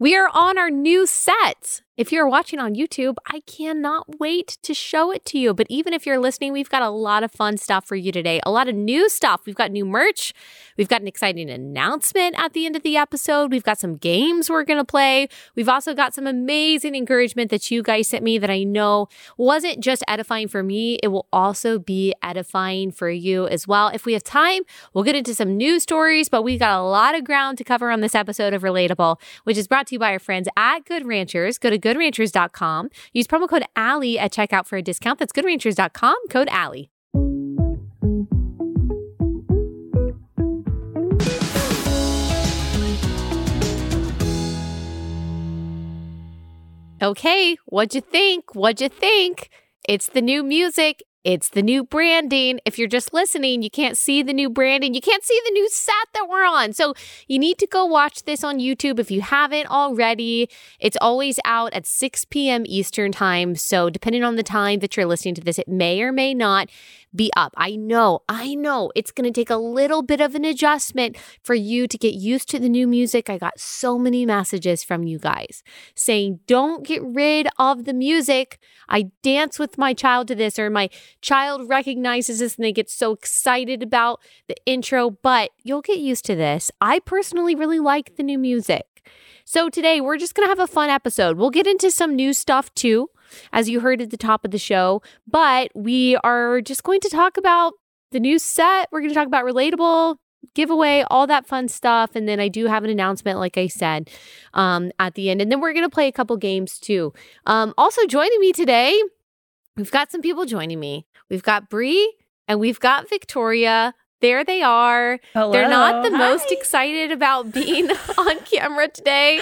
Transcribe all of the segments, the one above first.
We are on our new set. If you're watching on YouTube, I cannot wait to show it to you. But even if you're listening, we've got a lot of fun stuff for you today. A lot of new stuff. We've got new merch. We've got an exciting announcement at the end of the episode. We've got some games we're going to play. We've also got some amazing encouragement that you guys sent me that I know wasn't just edifying for me, it will also be edifying for you as well. If we have time, we'll get into some news stories, but we've got a lot of ground to cover on this episode of Relatable, which is brought to you by our friends at Good Ranchers. Go to goodranchers.com. Use promo code Allie at checkout for a discount. That's goodranchers.com, code Allie. Okay, what'd you think? What'd you think? It's the new music. It's the new branding. If you're just listening, you can't see the new branding. You can't see the new set that we're on. So you need to go watch this on YouTube if you haven't already. It's always out at 6 p.m. Eastern Time. So depending on the time that you're listening to this, it may or may not be up. I know, I know it's going to take a little bit of an adjustment for you to get used to the new music. I got so many messages from you guys saying, don't get rid of the music. I dance with my child to this, or my child recognizes this and they get so excited about the intro, but you'll get used to this. I personally really like the new music. So today we're just going to have a fun episode. We'll get into some new stuff too as you heard at the top of the show. But we are just going to talk about the new set. We're going to talk about relatable giveaway, all that fun stuff. And then I do have an announcement, like I said, um, at the end. And then we're going to play a couple games too. Um, also joining me today, we've got some people joining me. We've got Bree and we've got Victoria. There they are. Hello. They're not the Hi. most excited about being on camera today,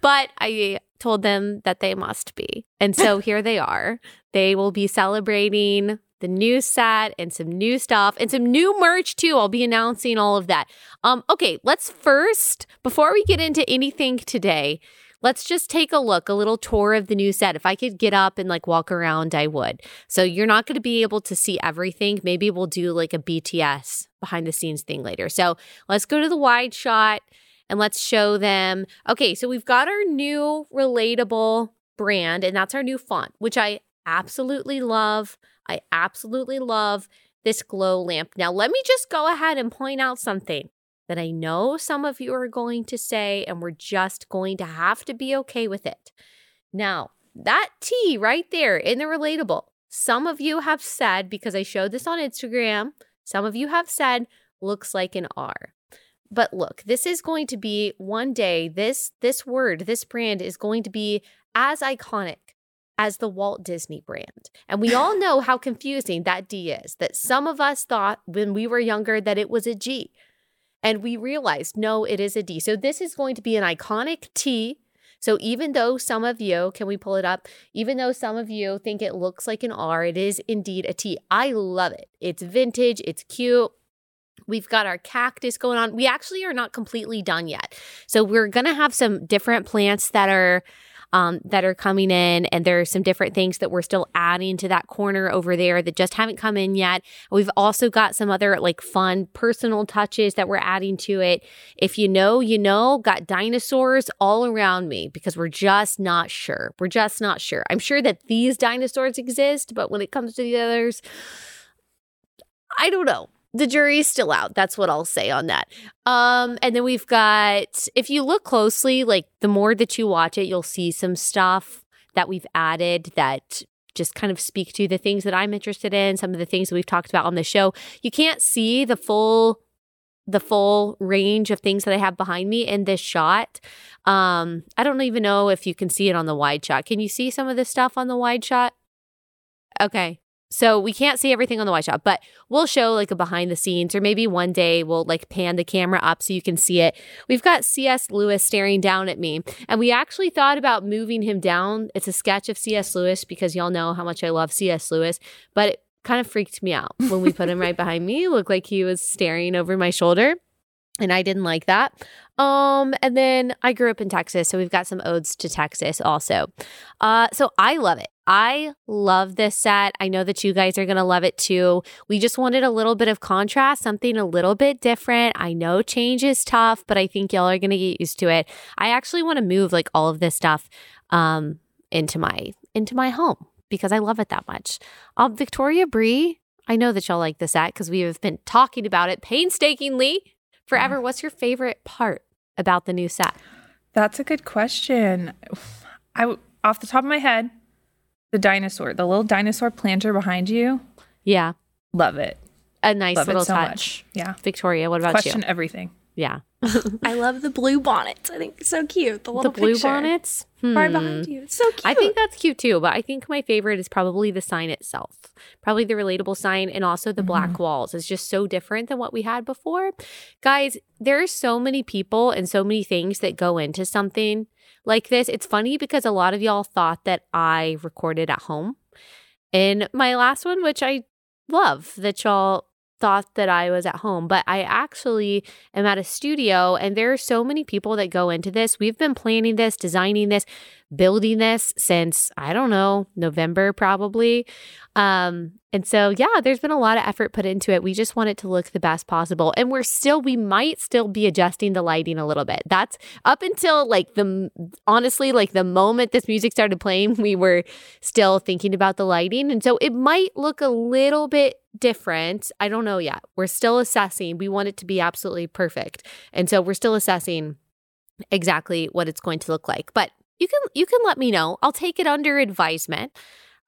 but I told them that they must be. And so here they are. They will be celebrating the new set and some new stuff and some new merch too. I'll be announcing all of that. Um okay, let's first before we get into anything today, let's just take a look, a little tour of the new set. If I could get up and like walk around, I would. So you're not going to be able to see everything. Maybe we'll do like a BTS behind the scenes thing later. So let's go to the wide shot and let's show them. Okay, so we've got our new relatable brand, and that's our new font, which I absolutely love. I absolutely love this glow lamp. Now, let me just go ahead and point out something that I know some of you are going to say, and we're just going to have to be okay with it. Now, that T right there in the relatable, some of you have said, because I showed this on Instagram, some of you have said looks like an R. But look, this is going to be one day this this word, this brand is going to be as iconic as the Walt Disney brand. And we all know how confusing that D is. That some of us thought when we were younger that it was a G. And we realized no, it is a D. So this is going to be an iconic T. So even though some of you, can we pull it up? Even though some of you think it looks like an R, it is indeed a T. I love it. It's vintage, it's cute. We've got our cactus going on. We actually are not completely done yet. So we're going to have some different plants that are um, that are coming in, and there are some different things that we're still adding to that corner over there that just haven't come in yet. We've also got some other like fun personal touches that we're adding to it. If you know, you know, got dinosaurs all around me because we're just not sure. We're just not sure. I'm sure that these dinosaurs exist, but when it comes to the others, I don't know the jury's still out. That's what I'll say on that. Um, and then we've got, if you look closely, like the more that you watch it, you'll see some stuff that we've added that just kind of speak to the things that I'm interested in, some of the things that we've talked about on the show. You can't see the full the full range of things that I have behind me in this shot. Um, I don't even know if you can see it on the wide shot. Can you see some of the stuff on the wide shot? Okay. So we can't see everything on the wide shot, but we'll show like a behind the scenes, or maybe one day we'll like pan the camera up so you can see it. We've got C.S. Lewis staring down at me, and we actually thought about moving him down. It's a sketch of C.S. Lewis because y'all know how much I love C.S. Lewis, but it kind of freaked me out when we put him right behind me. Looked like he was staring over my shoulder. And I didn't like that. Um, and then I grew up in Texas, so we've got some odes to Texas also. Uh, so I love it. I love this set. I know that you guys are going to love it too. We just wanted a little bit of contrast, something a little bit different. I know change is tough, but I think y'all are going to get used to it. I actually want to move like all of this stuff um, into my into my home because I love it that much. Um, Victoria Bree, I know that y'all like this set because we have been talking about it painstakingly Mm-hmm. forever. What's your favorite part about the new set? That's a good question. I off the top of my head, the dinosaur, the little dinosaur planter behind you. Yeah, love it. A nice love little it so touch. much. Yeah. Victoria, what about Question you? Question everything. Yeah, I love the blue bonnets. I think it's so cute. The little the blue picture bonnets. right Hmm. behind you. It's so cute. I think that's cute too, but I think my favorite is probably the sign itself. Probably the relatable sign and also the black walls. It's just so different than what we had before. Guys, there are so many people and so many things that go into something like this. It's funny because a lot of y'all thought that I recorded at home. In my last one, which I love that y'all thought that I was at home, but I actually am at a studio and there are so many people that go into this. We've been planning this, designing this, building this since I don't know, November probably. Um and so yeah, there's been a lot of effort put into it. We just want it to look the best possible. And we're still we might still be adjusting the lighting a little bit. That's up until like the honestly like the moment this music started playing, we were still thinking about the lighting. And so it might look a little bit different. I don't know yet. We're still assessing. We want it to be absolutely perfect. And so we're still assessing exactly what it's going to look like. But you can you can let me know. I'll take it under advisement.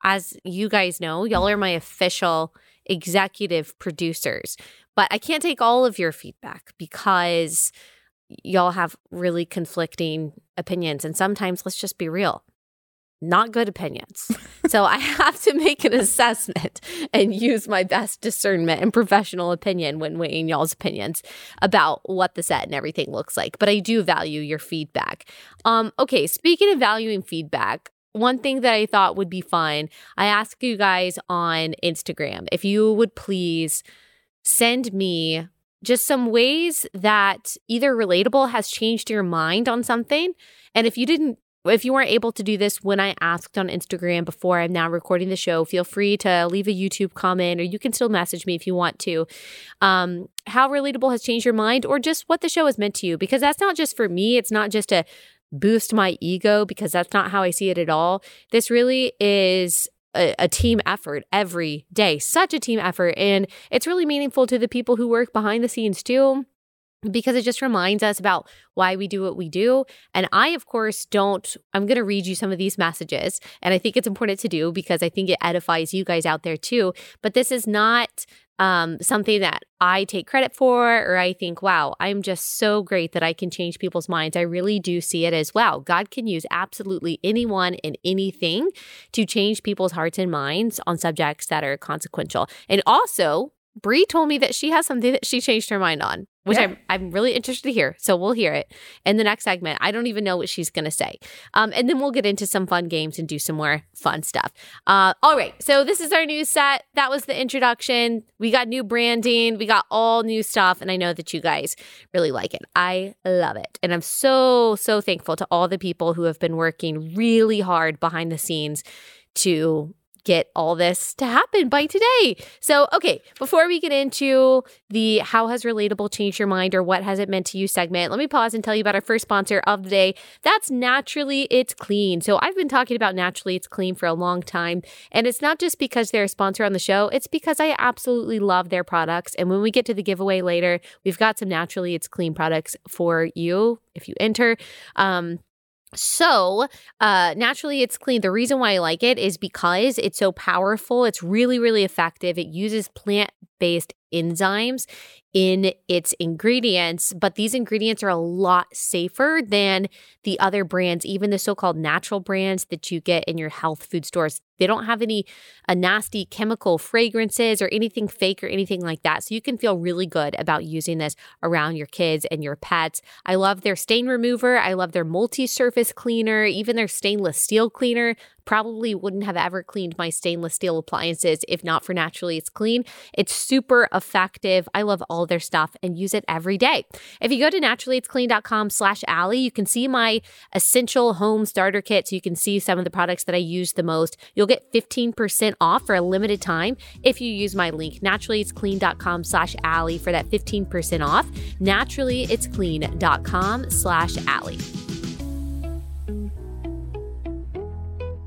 As you guys know, y'all are my official executive producers. But I can't take all of your feedback because y'all have really conflicting opinions and sometimes let's just be real not good opinions. so I have to make an assessment and use my best discernment and professional opinion when weighing y'all's opinions about what the set and everything looks like. But I do value your feedback. Um, okay, speaking of valuing feedback, one thing that I thought would be fun, I asked you guys on Instagram if you would please send me just some ways that either relatable has changed your mind on something. And if you didn't if you weren't able to do this when I asked on Instagram before I'm now recording the show, feel free to leave a YouTube comment or you can still message me if you want to. Um, how relatable has changed your mind or just what the show has meant to you? Because that's not just for me, it's not just to boost my ego, because that's not how I see it at all. This really is a, team effort every day, such a team effort. And it's really meaningful to the people who work behind the scenes too because it just reminds us about why we do what we do. And I, of course, don't, I'm going to read you some of these messages. And I think it's important to do because I think it edifies you guys out there too. But this is not um, something that I take credit for, or I think, wow, I'm just so great that I can change people's minds. I really do see it as wow. God can use absolutely anyone and anything to change people's hearts and minds on subjects that are consequential. And also, Bree told me that she has something that she changed her mind on, which Yeah. I'm I'm really interested to hear. So we'll hear it in the next segment. I don't even know what she's gonna say, um, and then we'll get into some fun games and do some more fun stuff. Uh, all right, so this is our new set. That was the introduction. We got new branding. We got all new stuff, and I know that you guys really like it. I love it, and I'm so so thankful to all the people who have been working really hard behind the scenes to get all this to happen by today. So, okay, before we get into the how has relatable changed your mind or what has it meant to you segment, let me pause and tell you about our first sponsor of the day. That's Naturally It's Clean. So, I've been talking about Naturally It's Clean for a long time, and it's not just because they're a sponsor on the show, it's because I absolutely love their products. And when we get to the giveaway later, we've got some Naturally It's Clean products for you if you enter. Um, so, uh, naturally, it's clean. The reason why I like it is because it's so powerful. It's really, really effective. It uses plant based enzymes in its ingredients, but these ingredients are a lot safer than the other brands, even the so called natural brands that you get in your health food stores. They don't have any uh, nasty chemical fragrances or anything fake or anything like that. So you can feel really good about using this around your kids and your pets. I love their stain remover. I love their multi surface cleaner, even their stainless steel cleaner. Probably wouldn't have ever cleaned my stainless steel appliances if not for Naturally It's Clean. It's super effective. I love all their stuff and use it every day. If you go to naturallyitsclean.com slash Allie, you can see my essential home starter kit. So you can see some of the products that I use the most. You'll get 15% off for a limited time if you use my link, naturallyitsclean.com slash Allie for that 15% off. Naturallyitsclean.com slash Allie.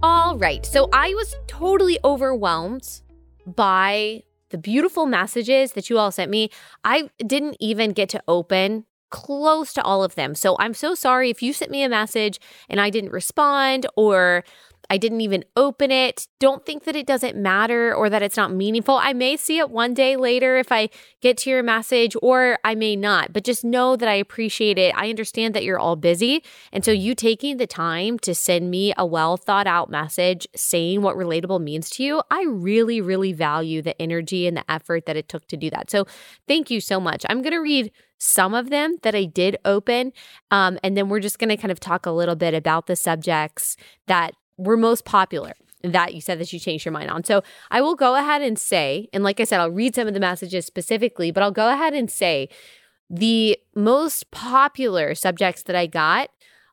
All right. So I was totally overwhelmed by the beautiful messages that you all sent me. I didn't even get to open close to all of them. So I'm so sorry if you sent me a message and I didn't respond or I didn't even open it. Don't think that it doesn't matter or that it's not meaningful. I may see it one day later if I get to your message, or I may not, but just know that I appreciate it. I understand that you're all busy. And so, you taking the time to send me a well thought out message saying what relatable means to you, I really, really value the energy and the effort that it took to do that. So, thank you so much. I'm going to read some of them that I did open. Um, and then we're just going to kind of talk a little bit about the subjects that were most popular that you said that you changed your mind on. So I will go ahead and say, and like I said, I'll read some of the messages specifically, but I'll go ahead and say the most popular subjects that I got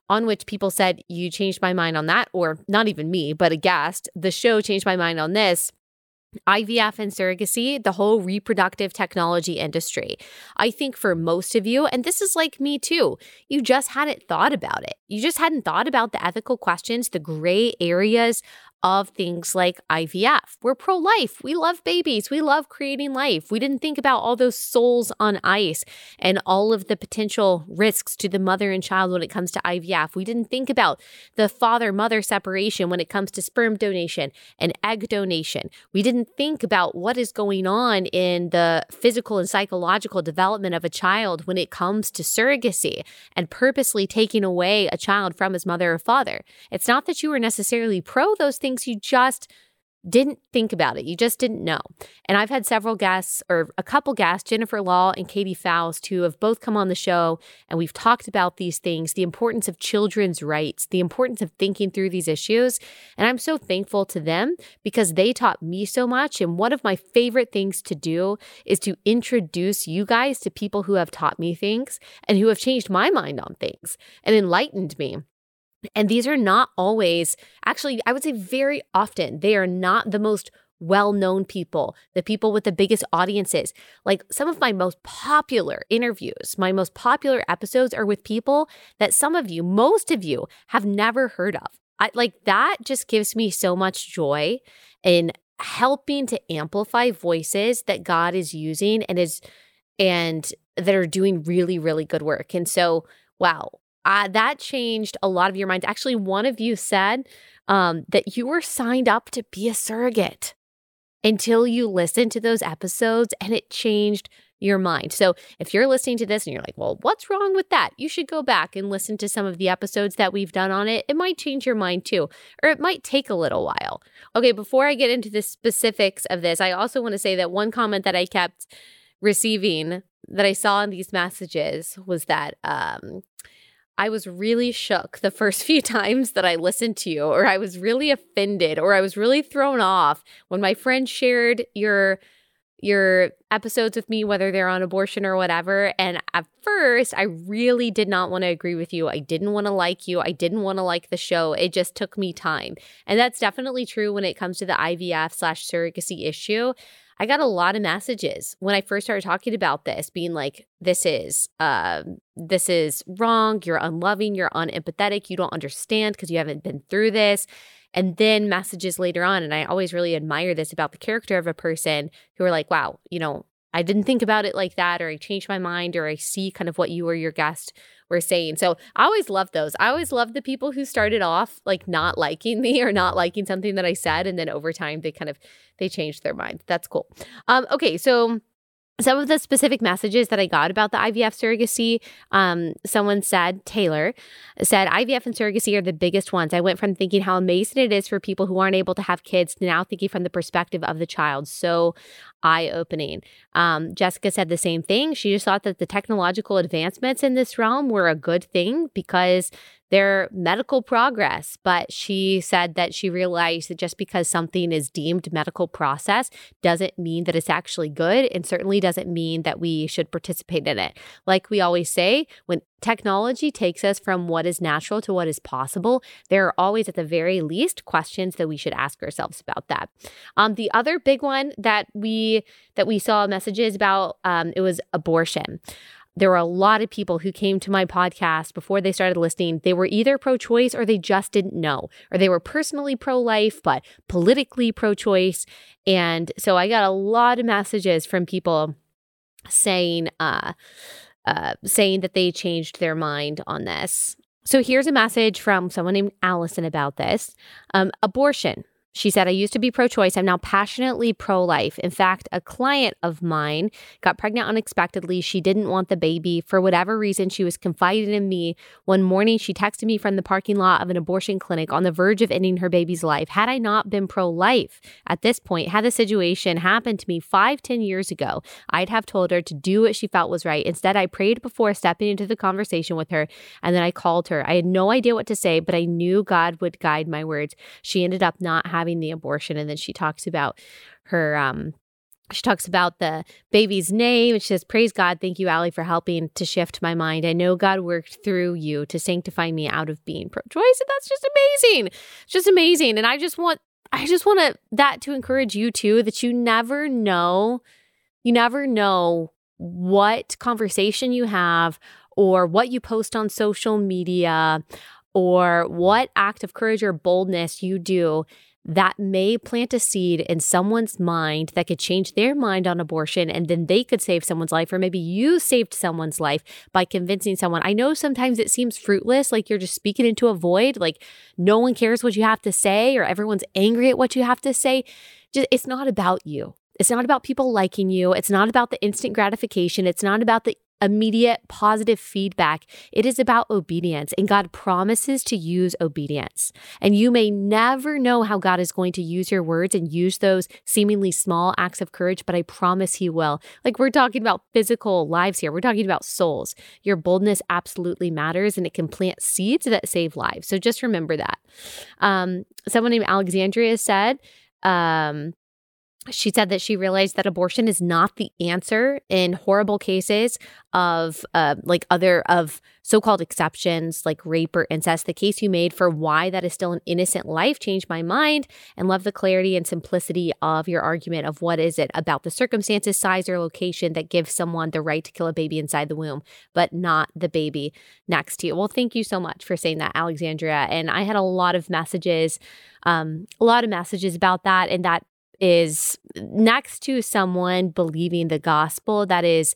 on which people said, You changed my mind on that, or not even me, but a guest, the show changed my mind on this. IVF and surrogacy, the whole reproductive technology industry. I think for most of you, and this is like me too, you just hadn't thought about it. You just hadn't thought about the ethical questions, the gray areas of things like IVF. We're pro life. We love babies. We love creating life. We didn't think about all those souls on ice and all of the potential risks to the mother and child when it comes to IVF. We didn't think about the father mother separation when it comes to sperm donation and egg donation. We didn't think about what is going on in the physical and psychological development of a child when it comes to surrogacy and purposely taking away a child from his mother or father. It's not that you were necessarily pro those things things you just didn't think about it. You just didn't know. And I've had several guests, or a couple guests, Jennifer Lahl and Katy Faust, who have both come on the show and we've talked about these things the importance of children's rights, the importance of thinking through these issues. And I'm so thankful to them because they taught me so much. And one of my favorite things to do is to introduce you guys to people who have taught me things and who have changed my mind on things and enlightened me. And these are not always, actually, I would say very often, they are not the most well known people, the people with the biggest audiences. Like some of my most popular interviews, my most popular episodes are with people that some of you, most of you, have never heard of. I, like that just gives me so much joy in helping to amplify voices that God is using and is and that are doing really really good work. And so, wow, that changed a lot of your minds. Actually, one of you said um, that you were signed up to be a surrogate until you listened to those episodes and it changed your mind. So if you're listening to this and you're like, well, what's wrong with that? You should go back and listen to some of the episodes that we've done on it. It might change your mind too, or it might take a little while. Okay, before I get into the specifics of this, I also want to say that one comment that I kept receiving that I saw in these messages was that um, I was really shook the first few times that I listened to you, or I was really offended, or I was really thrown off when my friend shared your your episodes with me, whether they're on abortion or whatever. And at first, I really did not want to agree with you. I didn't want to like you. I didn't want to like the show. It just took me time. And that's definitely true when it comes to the IVF slash surrogacy issue. I got a lot of messages when I first started talking about this, being like, "This is, uh, this is wrong. You're unloving. You're unempathetic. You don't understand because you haven't been through this." And then messages later on, and I always really admire this about the character of a person who are like, "Wow, you know, I didn't think about it like that, or I changed my mind, or I see kind of what you or your guest were saying. So I always love those. I always love the people who started off like not liking me or not liking something that I said, and then over time they kind of they changed their mind. That's cool. Um, okay, so some of the specific messages that I got about the IVF surrogacy, um, someone said, Taylor said, IVF and surrogacy are the biggest ones. I went from thinking how amazing it is for people who aren't able to have kids to now thinking from the perspective of the child. So eye opening. Um, Jessica said the same thing. She just thought that the technological advancements in this realm were a good thing because their medical progress. But she said that she realized that just because something is deemed medical process doesn't mean that it's actually good and certainly doesn't mean that we should participate in it. Like we always say, when technology takes us from what is natural to what is possible, there are always, at the very least, questions that we should ask ourselves about that. Um, the other big one that we that we saw messages about um, it was abortion there were a lot of people who came to my podcast before they started listening. They were either pro choice or they just didn't know, or they were personally pro life, but politically pro choice. And so I got a lot of messages from people saying, uh, uh, saying that they changed their mind on this. So here's a message from someone named Allison about this um, abortion. She said, I used to be pro choice. I'm now passionately pro life. In fact, a client of mine got pregnant unexpectedly. She didn't want the baby. For whatever reason, she was confided in me. One morning, she texted me from the parking lot of an abortion clinic on the verge of ending her baby's life. Had I not been pro life at this point, had the situation happened to me five, ten years ago, I'd have told her to do what she felt was right. Instead, I prayed before stepping into the conversation with her, and then I called her. I had no idea what to say, but I knew God would guide my words. She ended up not having having the abortion. And then she talks about her um she talks about the baby's name and she says, Praise God, thank you, Allie, for helping to shift my mind. I know God worked through you to sanctify me out of being pro choice. And that's just amazing. It's just amazing. And I just want I just want to that to encourage you too, that you never know, you never know what conversation you have or what you post on social media or what act of courage or boldness you do that may plant a seed in someone's mind that could change their mind on abortion and then they could save someone's life or maybe you saved someone's life by convincing someone. I know sometimes it seems fruitless like you're just speaking into a void like no one cares what you have to say or everyone's angry at what you have to say. Just it's not about you. It's not about people liking you. It's not about the instant gratification. It's not about the immediate positive feedback. It is about obedience, and God promises to use obedience. And you may never know how God is going to use your words and use those seemingly small acts of courage, but I promise He will. Like we're talking about physical lives here, we're talking about souls. Your boldness absolutely matters, and it can plant seeds that save lives. So just remember that. Um, someone named Alexandria said, um, she said that she realized that abortion is not the answer in horrible cases of uh, like other of so-called exceptions like rape or incest. The case you made for why that is still an innocent life changed my mind and love the clarity and simplicity of your argument of what is it about the circumstances size or location that gives someone the right to kill a baby inside the womb but not the baby next to you. Well thank you so much for saying that alexandria. And i had a lot of messages um, a lot of messages about that and that is next to someone believing the gospel, that is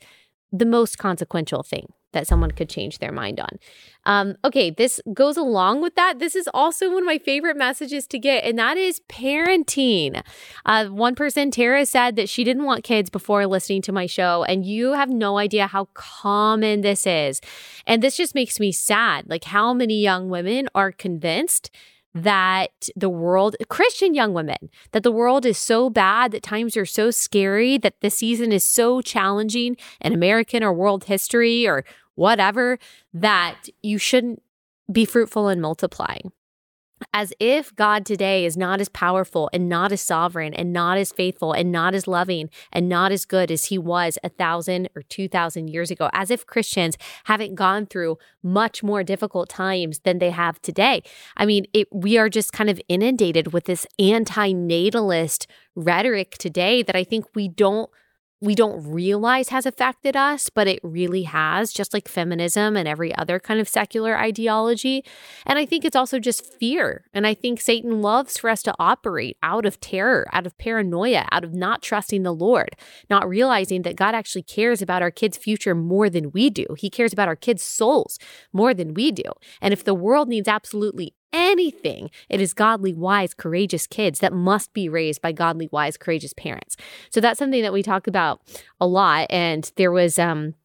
the most consequential thing that someone could change their mind on. Um, okay, this goes along with that. This is also one of my favorite messages to get, and that is parenting. Uh, one person, Tara, said that she didn't want kids before listening to my show, and you have no idea how common this is. And this just makes me sad. Like, how many young women are convinced that the world, Christian young women, that the world is so bad, that times are so scary, that the season is so challenging in American or world history or whatever, that you shouldn't be fruitful and multiply as if God today is not as powerful and not as sovereign and not as faithful and not as loving and not as good as he was a thousand or two thousand years ago, as if Christians haven't gone through much more difficult times than they have today. I mean, it, we are just kind of inundated with this anti natalist rhetoric today that I think we don't we don't realize has affected us, but it really has, just like feminism and every other kind of secular ideology. And I think it's also just fear. And I think Satan loves for us to operate out of terror, out of paranoia, out of not trusting the Lord, not realizing that God actually cares about our kids' future more than we do. He cares about our kids' souls more than we do. And if the world needs absolutely anything, it is godly, wise, courageous kids that must be raised by godly, wise, courageous parents. So that's something that we talk about a lot. And there was um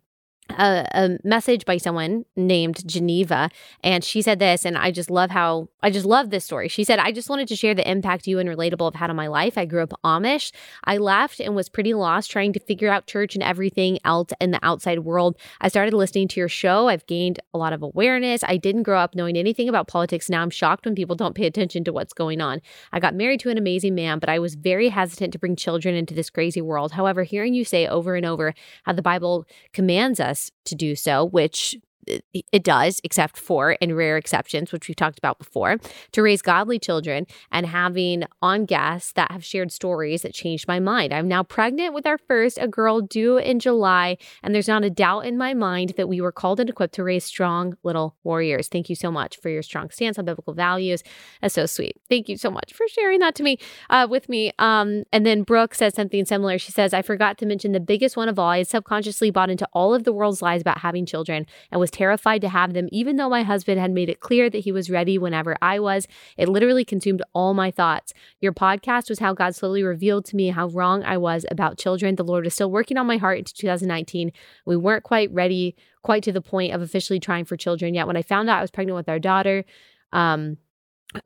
a, a, message by someone named Geneva, and she said this, and I just love how I just love this story. She said, "I just wanted to share the impact you and relatable have had on my life. I grew up Amish. I left and was pretty lost, trying to figure out church and everything else in the outside world. I started listening to your show. I've gained a lot of awareness. I didn't grow up knowing anything about politics. Now I'm shocked when people don't pay attention to what's going on. I got married to an amazing man, but I was very hesitant to bring children into this crazy world. However, hearing you say over and over how the Bible commands us." Us to do so, which it does, except for in rare exceptions, which we've talked about before, to raise godly children and having on guests that have shared stories that changed my mind. I'm now pregnant with our first, a girl due in July, and there's not a doubt in my mind that we were called and equipped to raise strong little warriors. Thank you so much for your strong stance on biblical values. That's so sweet. Thank you so much for sharing that to me, uh, with me. Um, and then Brooke says something similar. She says, I forgot to mention the biggest one of all. I subconsciously bought into all of the world's lies about having children and was terrified to have them, even though my husband had made it clear that he was ready whenever I was. It literally consumed all my thoughts. Your podcast was how God slowly revealed to me how wrong I was about children. The Lord is still working on my heart into 2019. We weren't quite ready, quite to the point of officially trying for children yet. When I found out I was pregnant with our daughter, um,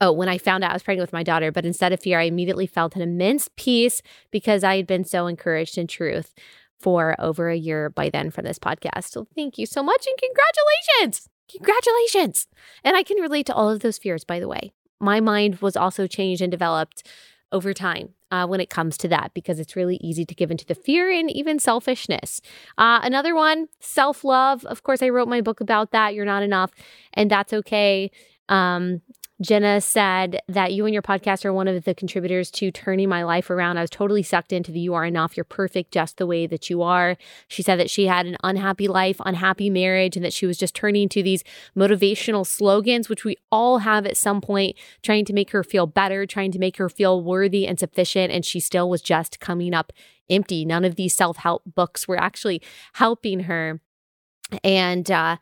Oh, when I found out I was pregnant with my daughter, but instead of fear, I immediately felt an immense peace because I had been so encouraged in truth for over a year by then from this podcast. So thank you so much and congratulations. Congratulations. And I can relate to all of those fears, by the way. My mind was also changed and developed over time uh, when it comes to that because it's really easy to give into the fear and even selfishness. Uh, another one, self love. Of course, I wrote my book about that. You're not enough, and that's okay. Um, Jenna said that you and your podcast are one of the contributors to turning my life around. I was totally sucked into the you are enough, you're perfect just the way that you are. She said that she had an unhappy life, unhappy marriage, and that she was just turning to these motivational slogans, which we all have at some point, trying to make her feel better, trying to make her feel worthy and sufficient. And she still was just coming up empty. None of these self help books were actually helping her. And, uh,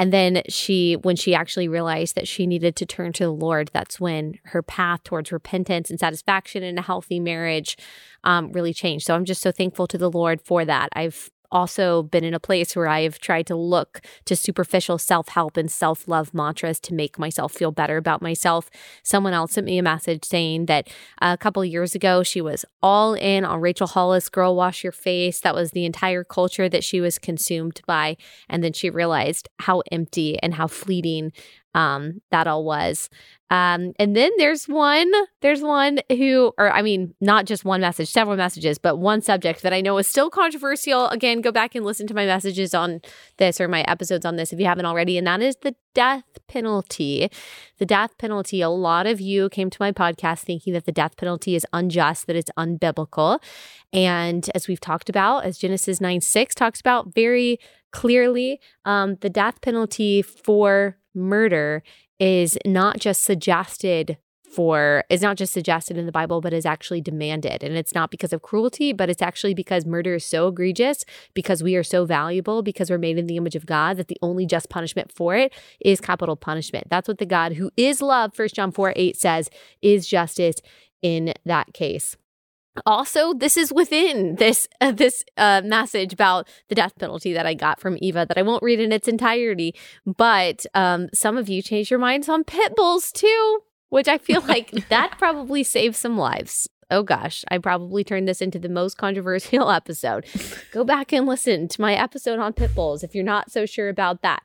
and then she, when she actually realized that she needed to turn to the Lord, that's when her path towards repentance and satisfaction in a healthy marriage um, really changed. So I'm just so thankful to the Lord for that. I've also been in a place where I've tried to look to superficial self help and self love mantras to make myself feel better about myself. Someone else sent me a message saying that uh, a couple years ago she was all in on Rachel Hollis' Girl Wash Your Face. That was the entire culture that she was consumed by. And then she realized how empty and how fleeting um, that all was. Um, and then there's one, there's one who, or I mean, not just one message, several messages, but one subject that I know is still controversial. Again, go back and listen to my messages on this or my episodes on this if you haven't already. And that is the death penalty. The death penalty. A lot of you came to my podcast thinking that the death penalty is unjust, that it's unbiblical. And as we've talked about, as Genesis 9 6 talks about very clearly, um, the death penalty for murder is not just suggested for is not just suggested in the Bible, but is actually demanded. And it's not because of cruelty, but it's actually because murder is so egregious, because we are so valuable, because we're made in the image of God, that the only just punishment for it is capital punishment. That's what the God who is love, 1 John 4 8 says, is justice in that case also this is within this uh, this uh, message about the death penalty that i got from eva that i won't read in its entirety but um, some of you changed your minds on pit bulls too which i feel like that probably saved some lives. Oh gosh i probably turned this into the most controversial episode. Go back and listen to my episode on pit bulls if you're not so sure about that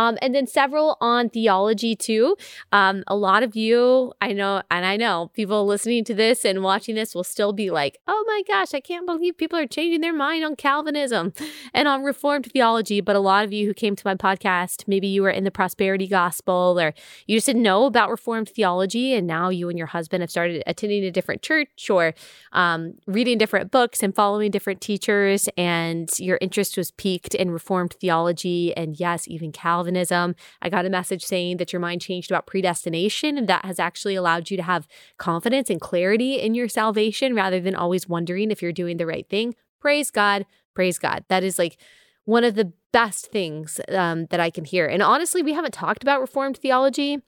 um, and then several on theology too. Um, a lot of you, I know, and I know people listening to this and watching this will still be like, oh my gosh, I can't believe people are changing their mind on Calvinism and on Reformed theology. But a lot of you who came to my podcast, maybe you were in the prosperity gospel or you just didn't know about Reformed theology. And now you and your husband have started attending a different church or um, reading different books and following different teachers. And your interest was piqued in Reformed theology and, yes, even Calvinism. Calvinism. I got a message saying that your mind changed about predestination and that has actually allowed you to have confidence and clarity in your salvation rather than always wondering if you're doing the right thing. Praise God. Praise God. That is like one of the best things um, that I can hear. And honestly, we haven't talked about Reformed theology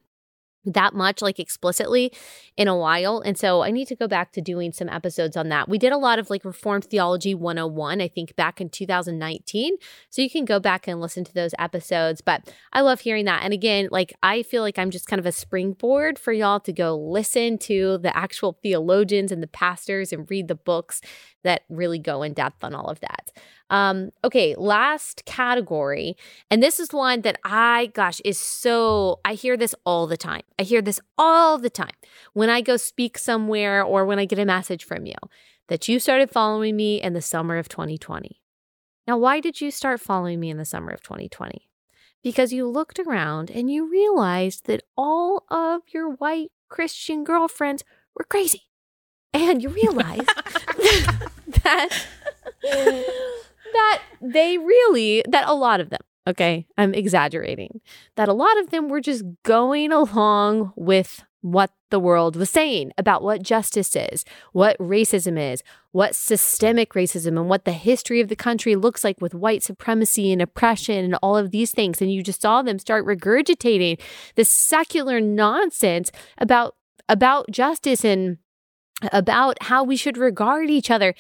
that much like explicitly in a while and so i need to go back to doing some episodes on that. We did a lot of like reformed theology 101 i think back in 2019 so you can go back and listen to those episodes but i love hearing that and again like i feel like i'm just kind of a springboard for y'all to go listen to the actual theologians and the pastors and read the books that really go in depth on all of that um, okay, last category. And this is one that I, gosh, is so, I hear this all the time. I hear this all the time when I go speak somewhere or when I get a message from you that you started following me in the summer of 2020. Now, why did you start following me in the summer of 2020? Because you looked around and you realized that all of your white Christian girlfriends were crazy. And you realize that that they really, that a lot of them, okay, I'm exaggerating, that a lot of them were just going along with what the world was saying about what justice is, what racism is, what systemic racism and what the history of the country looks like with white supremacy and oppression and all of these things. And you just saw them start regurgitating this secular nonsense about about justice and about how we should regard each other.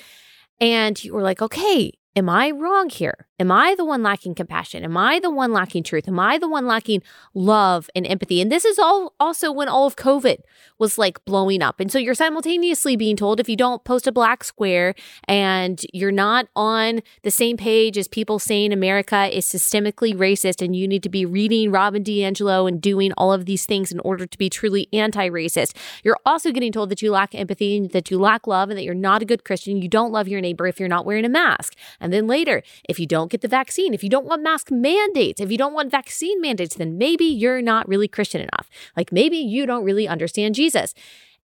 And you were like, okay, Am I wrong here? Am I the one lacking compassion? Am I the one lacking truth? Am I the one lacking love and empathy? And this is all also when all of COVID was like blowing up. And so you're simultaneously being told if you don't post a black square and you're not on the same page as people saying America is systemically racist and you need to be reading Robin DiAngelo and doing all of these things in order to be truly anti-racist. You're also getting told that you lack empathy and that you lack love and that you're not a good Christian. You don't love your neighbor if you're not wearing a mask. And then later, if you don't get the vaccine, if you don't want mask mandates, if you don't want vaccine mandates, then maybe you're not really Christian enough. Like maybe you don't really understand Jesus.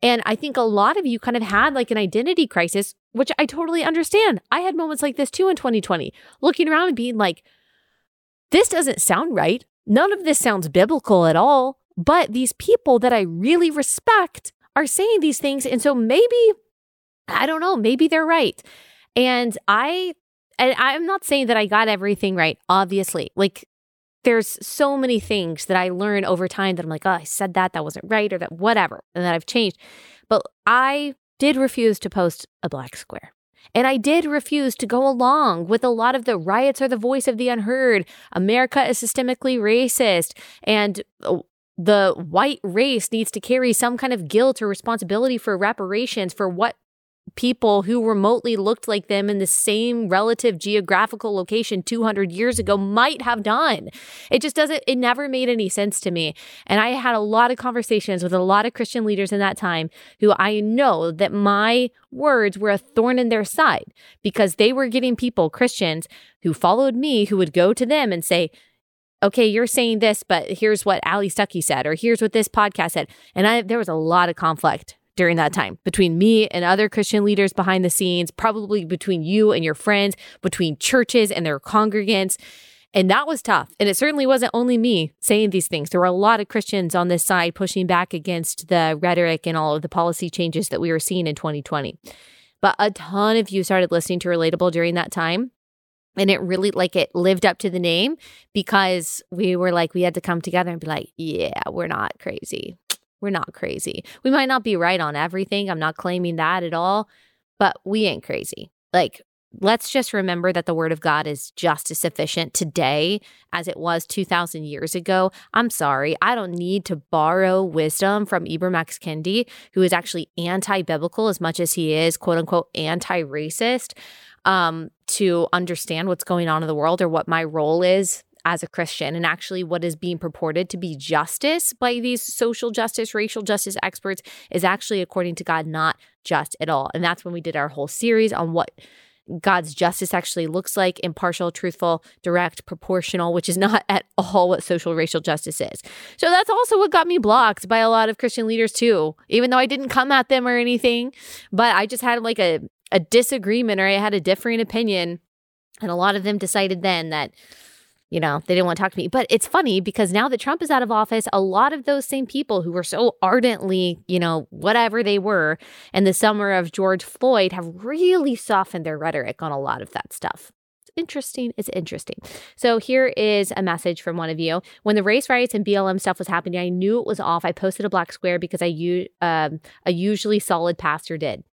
And I think a lot of you kind of had like an identity crisis, which I totally understand. I had moments like this too in 2020, looking around and being like, this doesn't sound right. None of this sounds biblical at all. But these people that I really respect are saying these things. And so maybe, I don't know, maybe they're right. And I and I'm not saying that I got everything right, obviously. Like, there's so many things that I learn over time that I'm like, oh, I said that, that wasn't right, or that whatever, and that I've changed. But I did refuse to post a black square. And I did refuse to go along with a lot of the riots are the voice of the unheard. America is systemically racist. And uh, the white race needs to carry some kind of guilt or responsibility for reparations for what people who remotely looked like them in the same relative geographical location 200 years ago might have done. It just doesn't, it never made any sense to me. And I had a lot of conversations with a lot of Christian leaders in that time who I know that my words were a thorn in their side because they were getting people, Christians, who followed me, who would go to them and say, okay, you're saying this, but here's what Allie Stuckey said, or here's what this podcast said. And I, there was a lot of conflict during that time between me and other Christian leaders behind the scenes, probably between you and your friends, between churches and their congregants. And that was tough. And it certainly wasn't only me saying these things. There were a lot of Christians on this side pushing back against the rhetoric and all of the policy changes that we were seeing in 2020. But a ton of you started listening to Relatable during that time. And it really like it lived up to the name because we were like, we had to come together and be like, yeah, we're not crazy. We're not crazy. We might not be right on everything. I'm not claiming that at all, but we ain't crazy. Like, let's just remember that the word of God is just as sufficient today as it was 2000 years ago. I'm sorry, I don't need to borrow wisdom from Ibram X. Kendi, who is actually anti-biblical as much as he is quote unquote anti-racist, um, to understand what's going on in the world or what my role is as a Christian and actually what is being purported to be justice by these social justice, racial justice experts is actually, according to God, not just at all. And that's when we did our whole series on what God's justice actually looks like impartial, truthful, direct, proportional, which is not at all what social racial justice is. So that's also what got me blocked by a lot of Christian leaders, too, even though I didn't come at them or anything. But I just had like a, a disagreement or I had a differing opinion. And a lot of them decided then that you know, they didn't want to talk to me. But it's funny because now that Trump is out of office, a lot of those same people who were so ardently, you know, whatever they were in the summer of George Floyd have really softened their rhetoric on a lot of that stuff. interesting. It's interesting. So here is a message from one of you. When the race riots and BLM stuff was happening, I knew it was off. I posted a black square because I um, a usually solid pastor did.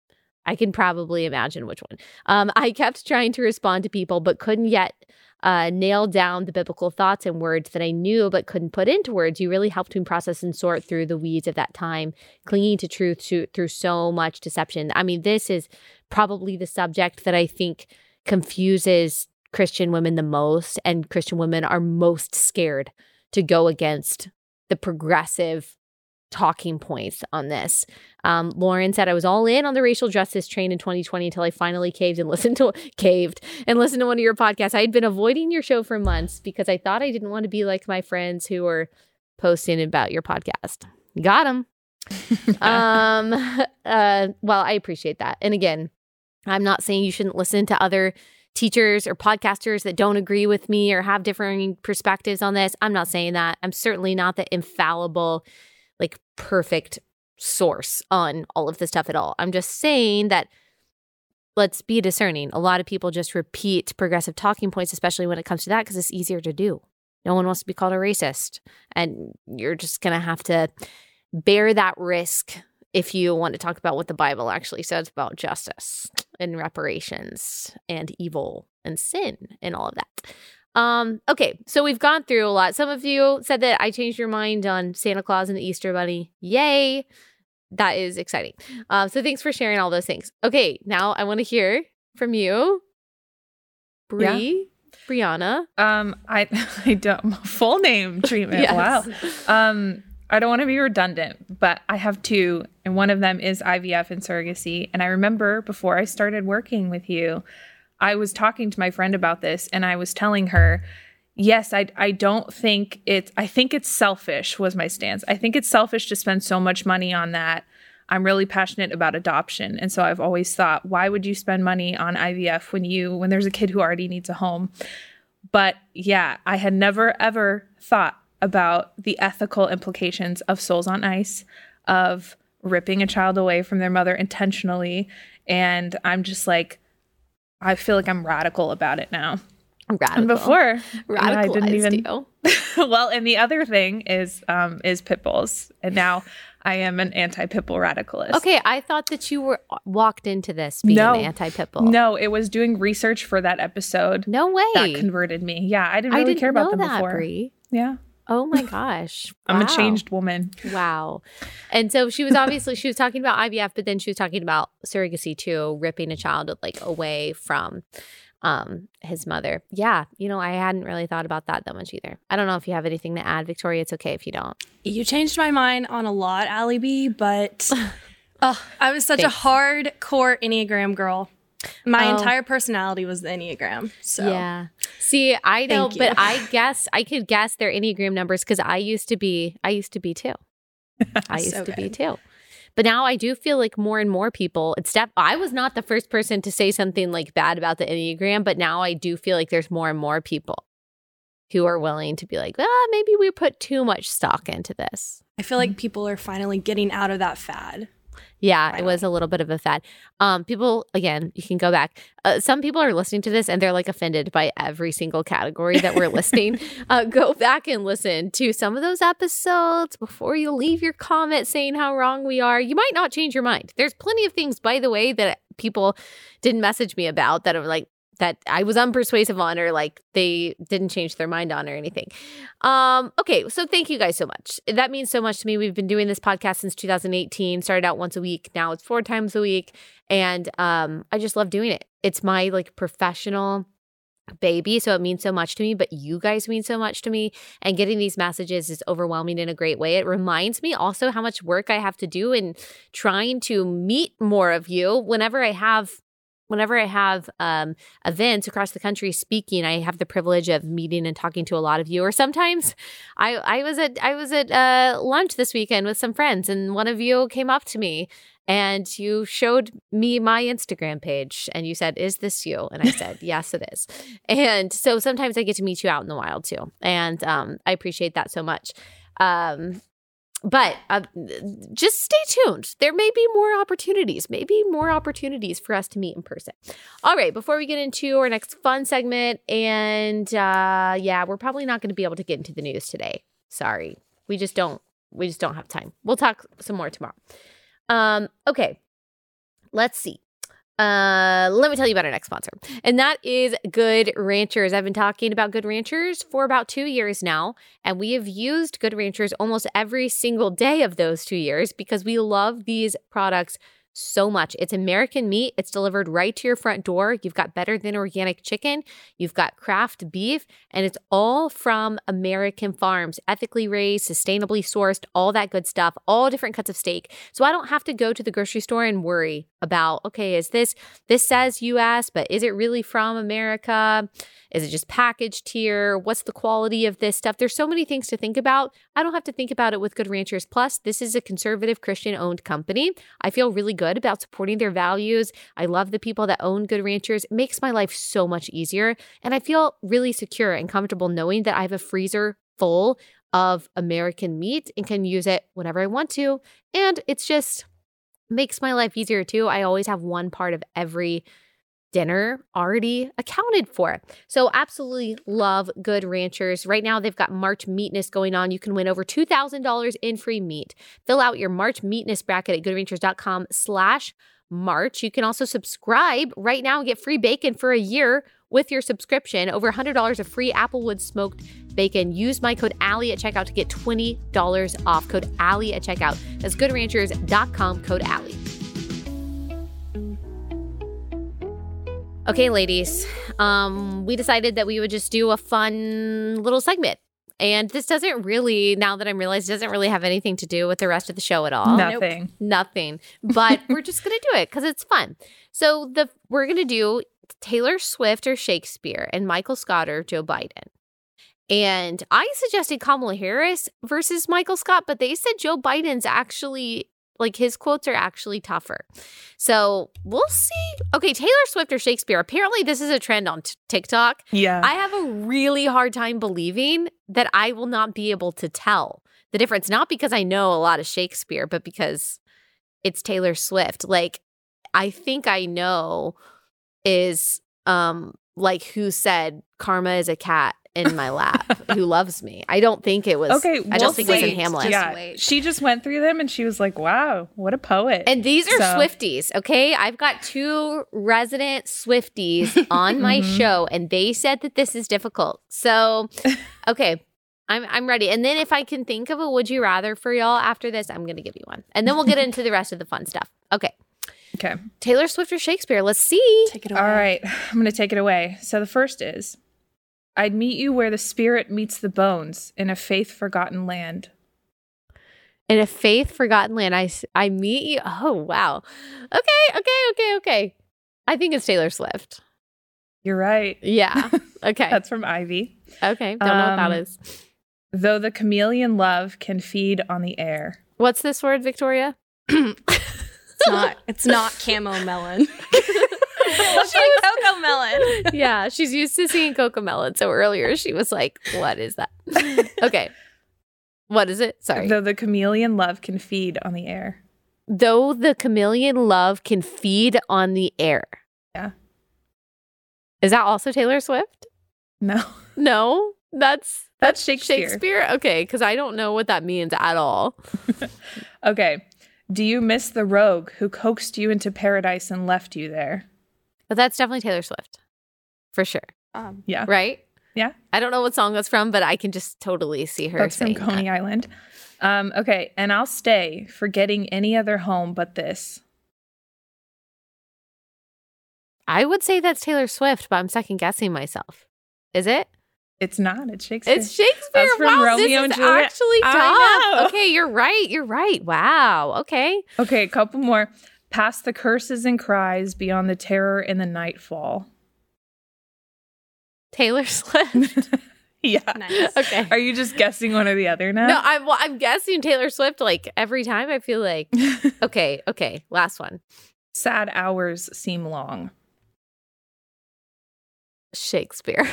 I can probably imagine which one. Um, I kept trying to respond to people, but couldn't yet uh, nail down the biblical thoughts and words that I knew but couldn't put into words. You really helped me process and sort through the weeds of that time, clinging to truth to, through so much deception. I mean, this is probably the subject that I think confuses Christian women the most, and Christian women are most scared to go against the progressive talking points on this. Um, Lauren said, I was all in on the racial justice train in 2020 until I finally caved and listened to caved and listened to one of your podcasts. I had been avoiding your show for months because I thought I didn't want to be like my friends who were posting about your podcast. Got him. um, uh, well, I appreciate that. And again, I'm not saying you shouldn't listen to other teachers or podcasters that don't agree with me or have differing perspectives on this. I'm not saying that. I'm certainly not the infallible perfect source on all of this stuff at all. I'm just saying that let's be discerning. A lot of people just repeat progressive talking points, especially when it comes to that, because it's easier to do. No one wants to be called a racist. And you're just going to have to bear that risk if you want to talk about what the Bible actually says about justice and reparations and evil and sin and all of that. Um, okay, so we've gone through a lot. Some of you said that I changed your mind on Santa Claus and the Easter Bunny. Yay! That is exciting. Um, so thanks for sharing all those things. Okay, now I want to hear from you, Brie, yeah. Brianna. Um, I I don't full name treatment. yes. Wow. Um, I don't want to be redundant, but I have two, and one of them is IVF and surrogacy. And I remember before I started working with you, I was talking to my friend about this and I was telling her, yes, I, I don't think it's, I think it's selfish, was my stance. I think it's selfish to spend so much money on that. I'm really passionate about adoption. And so I've always thought, why would you spend money on IVF when you, when there's a kid who already needs a home? But yeah, I had never ever thought about the ethical implications of souls on ice, of ripping a child away from their mother intentionally. And I'm just like, I feel like I'm radical about it now. Radical. And before, I didn't even. well, and the other thing is um, is pit bulls, and now I am an anti pit bull radicalist. Okay, I thought that you were uh, walked into this being no, anti pit bull. No, it was doing research for that episode. No way. That converted me. Yeah, I didn't really I didn't care about them that, before. Brie. Yeah. Oh my gosh. I'm a changed woman. Wow. And so she was obviously she was talking about IVF, but then she was talking about surrogacy too, ripping a child like away from um his mother. Yeah, you know, I hadn't really thought about that that much either. I don't know if you have anything to add, Victoria. It's okay if you don't. You changed my mind on a lot, Allie B, but uh, I was such Thanks. a hardcore Enneagram girl. My oh. entire personality was the Enneagram. So yeah. See, I know, but I guess I could guess their Enneagram numbers because I used to be. I used to be too. I used so to good. be too. But now I do feel like more and more people. It's step. I was not the first person to say something like bad about the Enneagram, but now I do feel like there's more and more people who are willing to be like, ah, maybe we put too much stock into this. I feel like people are finally getting out of that fad. Yeah, it was a little bit of a fad. Um, people, again, you can go back. Uh, some people are listening to this and they're like offended by every single category that we're listing. Uh, go back and listen to some of those episodes before you leave your comment saying how wrong we are. You might not change your mind. There's plenty of things, by the way, that people didn't message me about that are like, that I was unpersuasive on or like they didn't change their mind on or anything. Um, okay, so thank you guys so much. That means so much to me. We've been doing this podcast since 2018, started out once a week, now it's four times a week. And um, I just love doing it. It's my like professional baby. So it means so much to me, but you guys mean so much to me. And getting these messages is overwhelming in a great way. It reminds me also how much work I have to do in trying to meet more of you whenever I have whenever I have um, events across the country speaking, I have the privilege of meeting and talking to a lot of you. Or sometimes, I I was at I was at uh, lunch this weekend with some friends, and one of you came up to me and you showed me my Instagram page, and you said, "Is this you?" And I said, "Yes, it is." And so sometimes I get to meet you out in the wild too, and um, I appreciate that so much. Um, but uh, just stay tuned. There may be more opportunities, maybe more opportunities for us to meet in person. All right, before we get into our next fun segment, and uh, yeah, we're probably not going to be able to get into the news today. Sorry, we just don't. We just don't have time. We'll talk some more tomorrow. Um, okay, let's see. Uh, let me tell you about our next sponsor, and that is Good Ranchers. I've been talking about Good Ranchers for about two years now, and we have used Good Ranchers almost every single day of those two years because we love these products so much. It's American meat. It's delivered right to your front door. You've got better than organic chicken. You've got craft beef, and it's all from American farms, ethically raised, sustainably sourced, all that good stuff, all different cuts of steak. So I don't have to go to the grocery store and worry about, okay, is this, this says US, but is it really from America? Is it just packaged here? What's the quality of this stuff? There's so many things to think about. I don't have to think about it with Good Ranchers. Plus, this is a conservative Christian owned company. I feel really good about supporting their values. I love the people that own Good Ranchers. It makes my life so much easier. And I feel really secure and comfortable knowing that I have a freezer full of American meat and can use it whenever I want to. And it's just makes my life easier too. I always have one part of every dinner already accounted for. So, absolutely love Good Ranchers. Right now, they've got March Meatness going on. You can win over $2,000 in free meat. Fill out your March Meatness bracket at goodranchers.com slash March. You can also subscribe right now and get free bacon for a year with your subscription. Over $100 of free Applewood smoked bacon. Use my code Allie at checkout to get $20 off. Code Allie at checkout. That's goodranchers.com, code Allie. Okay, ladies, um, we decided that we would just do a fun little segment. And this doesn't really, now that I'm realized, doesn't really have anything to do with the rest of the show at all. Nothing. Nope, nothing. But we're just gonna do it because it's fun. So the we're gonna do Taylor Swift or Shakespeare and Michael Scott or Joe Biden. And I suggested Kamala Harris versus Michael Scott, but they said Joe Biden's actually like his quotes are actually tougher. So we'll see. Okay, Taylor Swift or Shakespeare. Apparently, this is a trend on t- TikTok. Yeah. I have a really hard time believing that I will not be able to tell the difference, not because I know a lot of Shakespeare, but because it's Taylor Swift. Like, I think I know is um like who said karma is a cat in my lap who loves me. I don't think it was. Okay, I don't think see. it was in Hamlet. Yeah, wait. she just went through them and she was like, "Wow, what a poet!" And these are So- Swifties, okay? I've got two resident Swifties on my Mhm. show, and they said that this is difficult. So, okay, I'm I'm ready. And then if I can think of a would you rather for y'all after this, I'm gonna give you one, and then we'll get into the rest of the fun stuff. Okay, okay, Taylor Swift or Shakespeare? Let's see. Take it away. all right, I'm gonna take it away. So the first is, "I'd meet you where the spirit meets the bones in a faith forgotten land." In a faith forgotten land, I, I meet you. Oh wow. Okay, okay, okay, okay. I think it's Taylor Swift. You're right. Yeah. Okay. That's from Ivy. okay. Don't know what that Um. Though the chameleon love can feed on the air. What's this word, Victoria? It's not. It's not camo melon. it looks like cocoa melon. yeah, she's used to seeing Cocomelon. So earlier she was like, What is that? okay. What is it? Sorry. Though the chameleon love can feed on the air. Though the chameleon love can feed on the air. Yeah. Is that also Taylor Swift? No, No, that's that's Shakespeare. Shakespeare. Okay, because I don't know what that means at all. Okay. Do you miss the rogue who coaxed you into paradise and left you there? But that's definitely Taylor Swift. For sure. Um, Yeah. Right? Yeah. I don't know what song that's from, but I can just totally see her That's from Coney that. Island. Um, okay. And I'll stay, forgetting any other home but this. I would say that's Taylor Swift, but I'm second guessing myself. Is it? It's not. It's Shakespeare. It's Shakespeare. That's from wow, Romeo this and Juliet. actually I tough. know. Okay, you're right. You're right. Wow. Okay. okay. A couple more. Past the curses and cries, beyond the terror and the nightfall. Taylor Swift. yeah. Nice. okay. Are you just guessing one or the other now? No, I'm well, I'm guessing Taylor Swift like every time. I feel like okay, okay. Last one. Sad hours seem long. Shakespeare.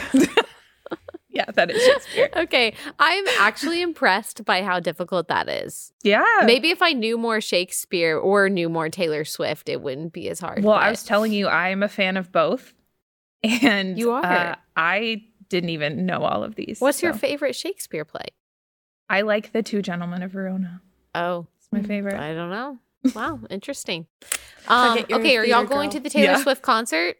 Yeah, that is Shakespeare. okay. I'm actually impressed by how difficult that is. Yeah. Maybe if I knew more Shakespeare or knew more Taylor Swift, it wouldn't be as hard. Well, but- I was telling you, I'm a fan of both. And You are. uh, I didn't even know all of these. What's your favorite Shakespeare play? I like The Two Gentlemen of Verona. Oh, It's my favorite. I don't know. Wow, interesting. Um, okay, are y'all theater going to the Taylor Yeah. Swift concert?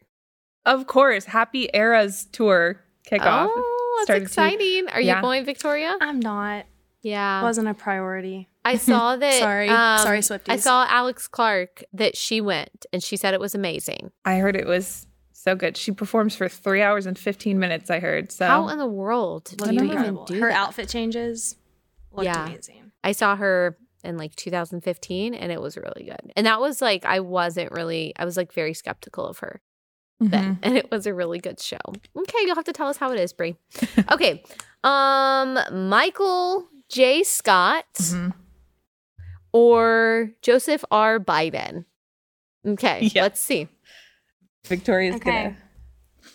Of course, Happy Eras tour kickoff. Oh, that's started to- exciting. Are you Yeah. going, Victoria? I'm not. Yeah. Wasn't a priority. I saw that. Sorry. um, Sorry, I saw Alex Clark that she went and she said it was amazing. I heard it was so good. She performs for three hours and 15 minutes, I heard. So How in the world do Looked you even do Her that? outfit changes looked Yeah. amazing. I saw her in like 2015 and it was really good. And that was like I wasn't really I was like very skeptical of her then. Mhm. And it was a really good show. Okay, you'll have to tell us how it is, Brie. okay. Um Michael J. Scott Mhm. or Joseph R. Biden. Okay, Yeah. let's see. Victoria's Okay. gonna.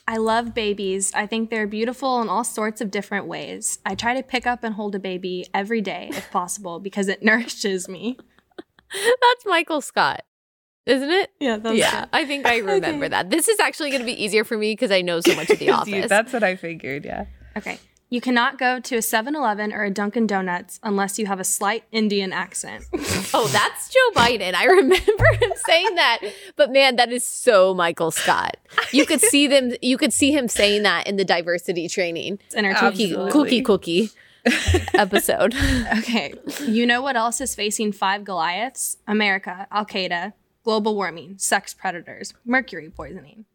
I love babies. I think they're beautiful in all sorts of different ways. I try to pick up and hold a baby every day if possible because it nourishes me. That's Michael Scott. Isn't it? Yeah, that's yeah, I think I remember Okay. that. This is actually going to be easier for me because I know so much of The You- Office. That's what I figured, yeah. Okay. You cannot go to a 7 Eleven or a Dunkin' Donuts unless you have a slight Indian accent. Oh, that's Joe Biden. I remember him saying that. But man, that is so Michael Scott. You could see them you could see him saying that in the diversity training. It's entertaining. Cookie cookie cookie episode. Okay. You know what else is facing five Goliaths? America, Al Qaeda, global warming, sex predators, mercury poisoning.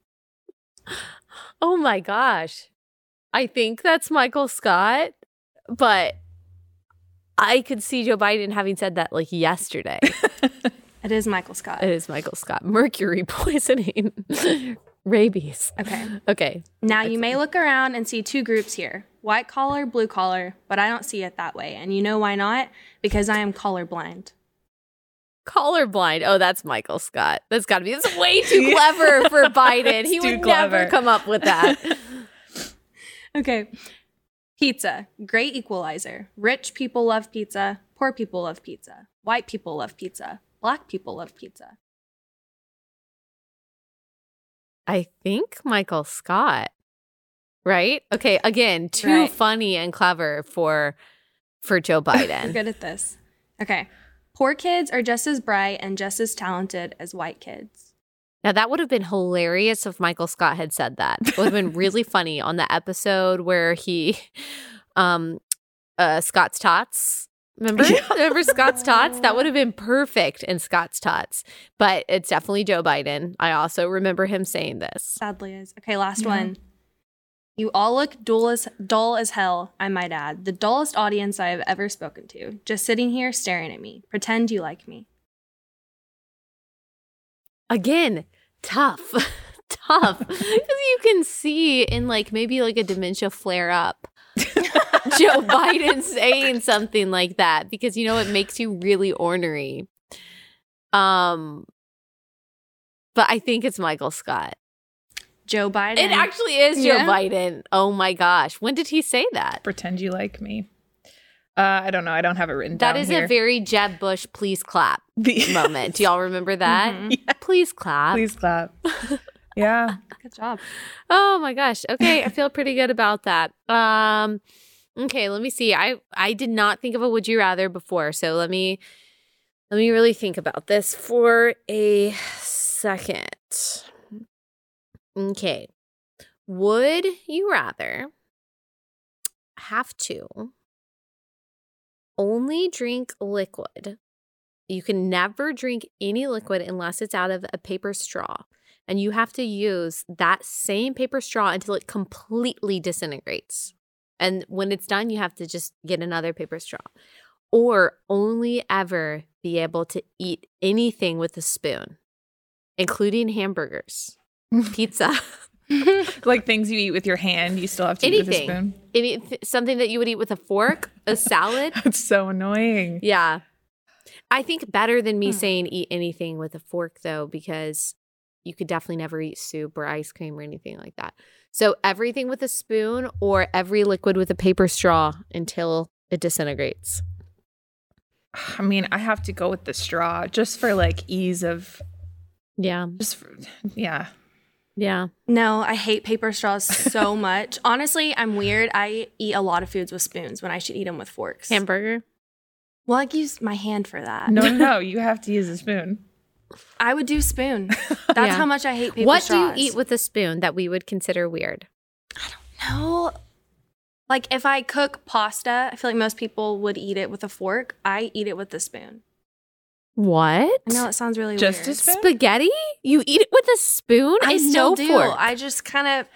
Oh my gosh. I think that's Michael Scott, but I could see Joe Biden having said that like yesterday. It is Michael Scott. it is Michael Scott. Mercury poisoning. Rabies. Okay. Okay. Now you may look around and see two groups here white collar, blue collar, but I don't see it that way. And you know why not? Because I am colorblind. Colorblind. Oh, that's Michael Scott. That's got to be. That's way too clever for Biden. He It's too would never come up with that. Okay. Pizza, great equalizer. Rich people love pizza, poor people love pizza, white people love pizza, black people love pizza. I think Michael Scott. Right? Okay. Again, too Right. funny and clever for for Joe You're Biden. good at this. Okay. Poor kids are just as bright and just as talented as white kids. now that would have been hilarious if Michael Scott had said that. It would have been really funny on the episode where he, um, uh, Scott's Tots. Remember? Yeah. Remember Scott's Tots? That would have been perfect in Scott's Tots. But it's definitely Joe Biden. I also remember him saying this. Sadly is. Okay, last Yeah. one. You all look dull as, dull as hell, I might add. The dullest audience I have ever spoken to. Just sitting here staring at me. Pretend you like me. Again, tough. tough. Because you can see in like maybe like a dementia flare up. Joe Biden saying something like that because you know it makes you really ornery. Um but I think it's Michael Scott. Joe Biden. It actually is Joe Biden. Oh my gosh. When did he say that? Pretend you like me. Uh, I don't know. I don't have it written That down is here. a very Jeb Bush please clap The- moment. Do y'all remember that? Mhm. Please clap. Please clap. yeah. Good job. Oh my gosh. Okay, I feel pretty good about that. Um okay, let me see. I I did not think of a would you rather before, so let me let me really think about this for a second. Okay. Would you rather have to only drink liquid? You can never drink any liquid unless it's out of a paper straw and you have to use that same paper straw until it completely disintegrates. And when it's done, you have to just get another paper straw. Or only ever be able to eat anything with a spoon, including hamburgers, pizza, Like things you eat with your hand, you still have to eat with a spoon. any, something that you would eat with a fork, a salad. That's so annoying. Yeah. I think better than me Hmm. saying eat anything with a fork though, because you could definitely never eat soup or ice cream or anything like that. So everything with a spoon or every liquid with a paper straw until it disintegrates. I mean, I have to go with the straw just for like ease of Yeah. just for, yeah. Yeah. No, I hate paper straws so much. Honestly, I'm weird. I eat a lot of foods with spoons when I should eat them with forks. Hamburger. well, I use my hand for that. No, no, no, you have to use a spoon. I would do spoon. That's Yeah. how much I hate paper what straws. do you eat with a spoon that we would consider weird? I don't know. Like if I cook pasta, I feel like most people would eat it with a fork. I eat it with a spoon. What? I know it sounds really Just a weird. spoon? Spaghetti? You eat it with a spoon I and still no do. fork. I just kind of.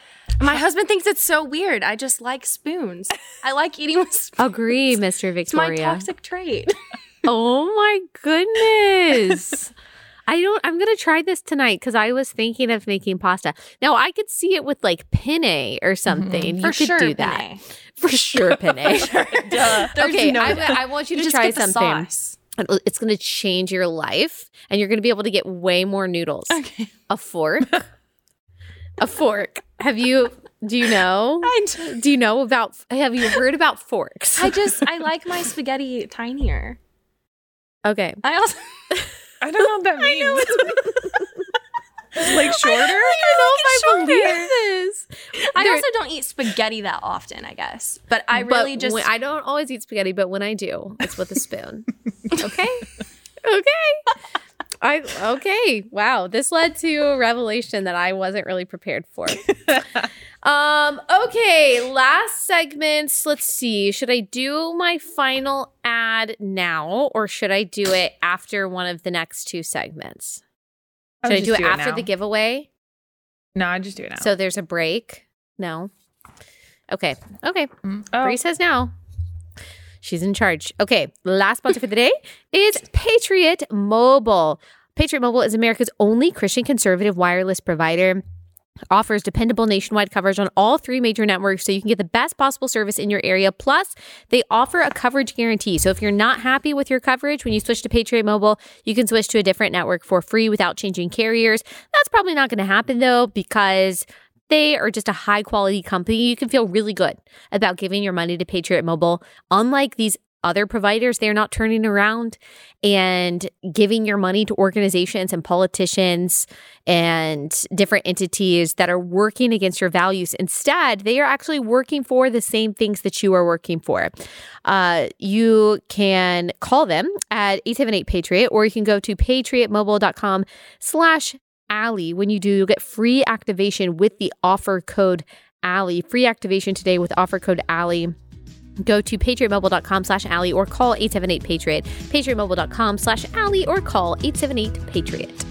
My husband thinks it's so weird. I just like spoons. I like eating with spoons. Agree, Mr. It's my toxic trait. oh my goodness. I don't I'm gonna try this tonight because I was thinking of making pasta. Now I could see it with like penne or mm-hmm. something. For you could sure, do that. penne. For sure, penne. Duh. Okay, no I. I want you to just try get the something. It's going to change your life, and you're going to be able to get way more noodles. Okay. A fork. a fork. Have you? Do you know? I, Do you know about? Have you heard about forks? I just I like my spaghetti tinier. okay. I also I don't know what that means. Like shorter? I don't know if I believe this. I also don't eat spaghetti that often, I guess. But I But really just when- I don't always eat spaghetti, but when I do, it's with a spoon. okay. Okay. I okay. Wow. This led to a revelation that I wasn't really prepared for. um, okay, last segments. Let's see. Should I do my final ad now or should I do it after one of the next two segments? Should I, do it after now. the giveaway? No, I just do it now. So there's a break? No. Okay. Okay. Mm. Oh, Bree says now. She's in charge. Okay, last sponsor for the day is Patriot Mobile. Patriot Mobile is America's only Christian conservative wireless provider. Offers dependable nationwide coverage on all three major networks so you can get the best possible service in your area. Plus, they offer a coverage guarantee. So if you're not happy with your coverage when you switch to Patriot Mobile, you can switch to a different network for free without changing carriers. That's probably not going to happen though because they are just a high quality company. You can feel really good about giving your money to Patriot Mobile. Unlike these other providers, they're not turning around and giving your money to organizations and politicians and different entities that are working against your values. Instead, they are actually working for the same things that you are working for. Uh, you can call them at 878 Patriot, or you can go to patriotmobile.com slash Allie. When you do, you'll get free activation with the offer code Allie. Free activation today with offer code Allie. Go to patriotmobile.com slash Allie or call 878 Patriot. Patriotmobile.com slash Allie or call 878 Patriot.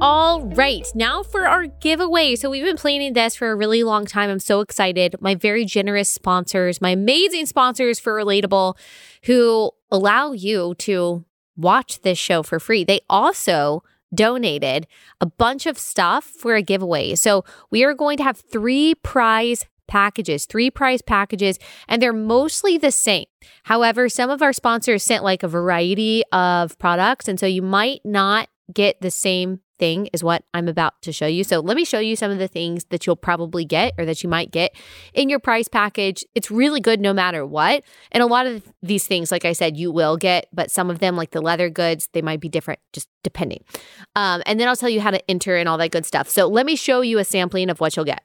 All right, now for our giveaway. So, we've been planning this for a really long time. I'm so excited. My very generous sponsors, my amazing sponsors for Relatable, who allow you to watch this show for free. They also donated a bunch of stuff for a giveaway. So we are going to have three prize packages, three prize packages, and they're mostly the same. However, some of our sponsors sent like a variety of products. And so you might not get the same thing is what I'm about to show you. So let me show you some of the things that you'll probably get or that you might get in your price package. It's really good no matter what. And a lot of these things, like I said, you will get, but some of them, like the leather goods, they might be different just depending. Um, and then I'll tell you how to enter and all that good stuff. So let me show you a sampling of what you'll get.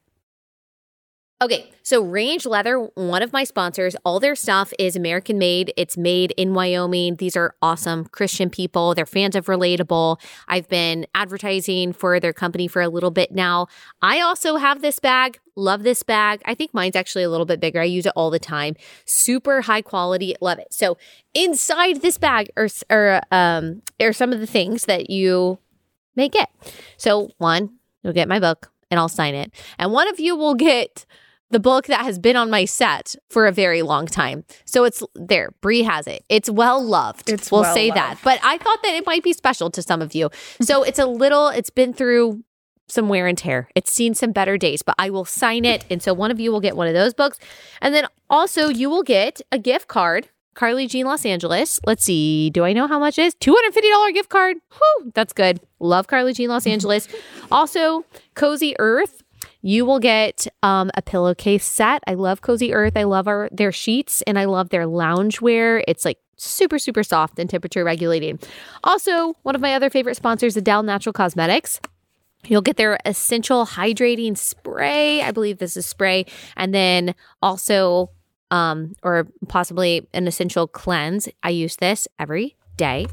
Okay, so Range Leather, one of my sponsors, all their stuff is American made. It's made in Wyoming. These are awesome Christian people. They're fans of Relatable. I've been advertising for their company for a little bit now. I also have this bag. Love this bag. I think mine's actually a little bit bigger. I use it all the time. Super high quality. Love it. So inside this bag are, are, um, are some of the things that you may get. So one, you'll get my book and I'll sign it. And one of you will get the book that has been on my set for a very long time. So it's there. Bree has it. It's well loved. It's we'll well say that. But I thought that it might be special to some of you. So it's a little, it's been through some wear and tear. It's seen some better days, but I will sign it. And so one of you will get one of those books. And then also you will get a gift card Carly Jean Los Angeles. Let's see. Do I know how much it is? $250 gift card. Whew, that's good. Love Carly Jean Los Angeles. also, Cozy Earth. You will get um, a pillowcase set. I love Cozy Earth. I love our their sheets and I love their loungewear. It's like super, super soft and temperature regulating. Also, one of my other favorite sponsors, A'Del Natural Cosmetics. You'll get their essential hydrating spray. I believe this is spray. And then also, um, or possibly an essential cleanse. I use this every day.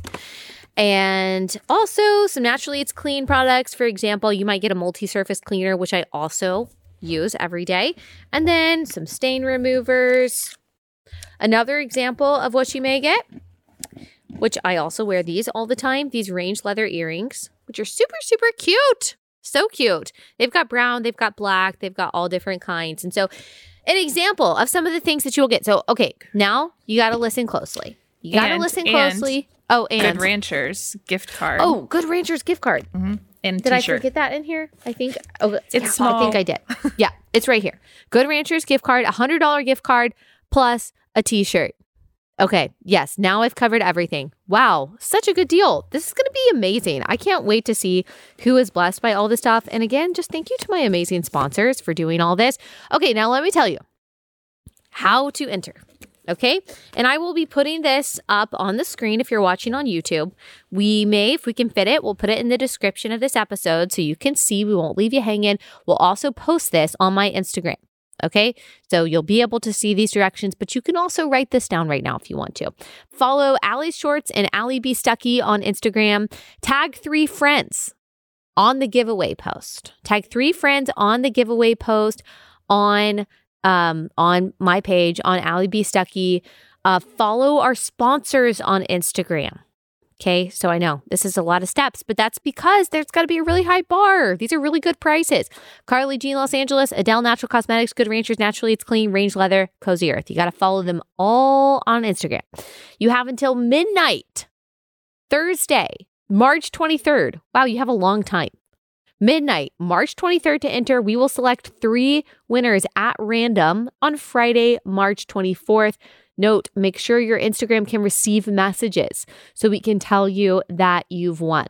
And also some naturally it's clean products. For example, you might get a multi surface cleaner, which I also use every day. And then some stain removers. Another example of what you may get, which I also wear these all the time, these range leather earrings, which are super, super cute. So cute. They've got brown, they've got black, they've got all different kinds. And so, an example of some of the things that you will get. So, okay, now you got to listen closely. You got to And- listen and closely. Oh, and Good Ranchers gift card. oh, Good Ranchers gift card. Mm-hmm. and Did I t-shirt. I forget that in here? I think oh, It's yeah, I think I did. Yeah, it's right here. Good Ranchers gift card, a hundred dollar gift card plus a T-shirt. Okay, yes. Now I've covered everything. Wow, such a good deal. This is going to be amazing. I can't wait to see who is blessed by all this stuff. And again, just thank you to my amazing sponsors for doing all this. Okay, now let me tell you how to enter. Okay. And I will be putting this up on the screen if you're watching on YouTube. We may, if we can fit it, we'll put it in the description of this episode so you can see. We won't leave you hanging. We'll also post this on my Instagram. Okay. So you'll be able to see these directions, but you can also write this down right now if you want to. Follow Allie Shorts and Allie B. Stuckey on Instagram. Tag three friends on the giveaway post. Tag three friends on the giveaway post on um, on my page on Allie B. Stuckey. Uh, follow our sponsors on Instagram. Okay, so I know this is a lot of steps, but that's because there's got to be a really high bar. These are really good prices. Carly Jean Los Angeles, A'Del Natural Cosmetics, Good Ranchers, Naturally It's Clean, Range Leather, Cozy Earth. You got to follow them all on Instagram. You have until midnight, Thursday, March 23rd. Wow, you have a long time. Midnight, March 23rd to enter. We will select three winners at random on Friday, March 24th. Note, make sure your Instagram can receive messages so we can tell you that you've won.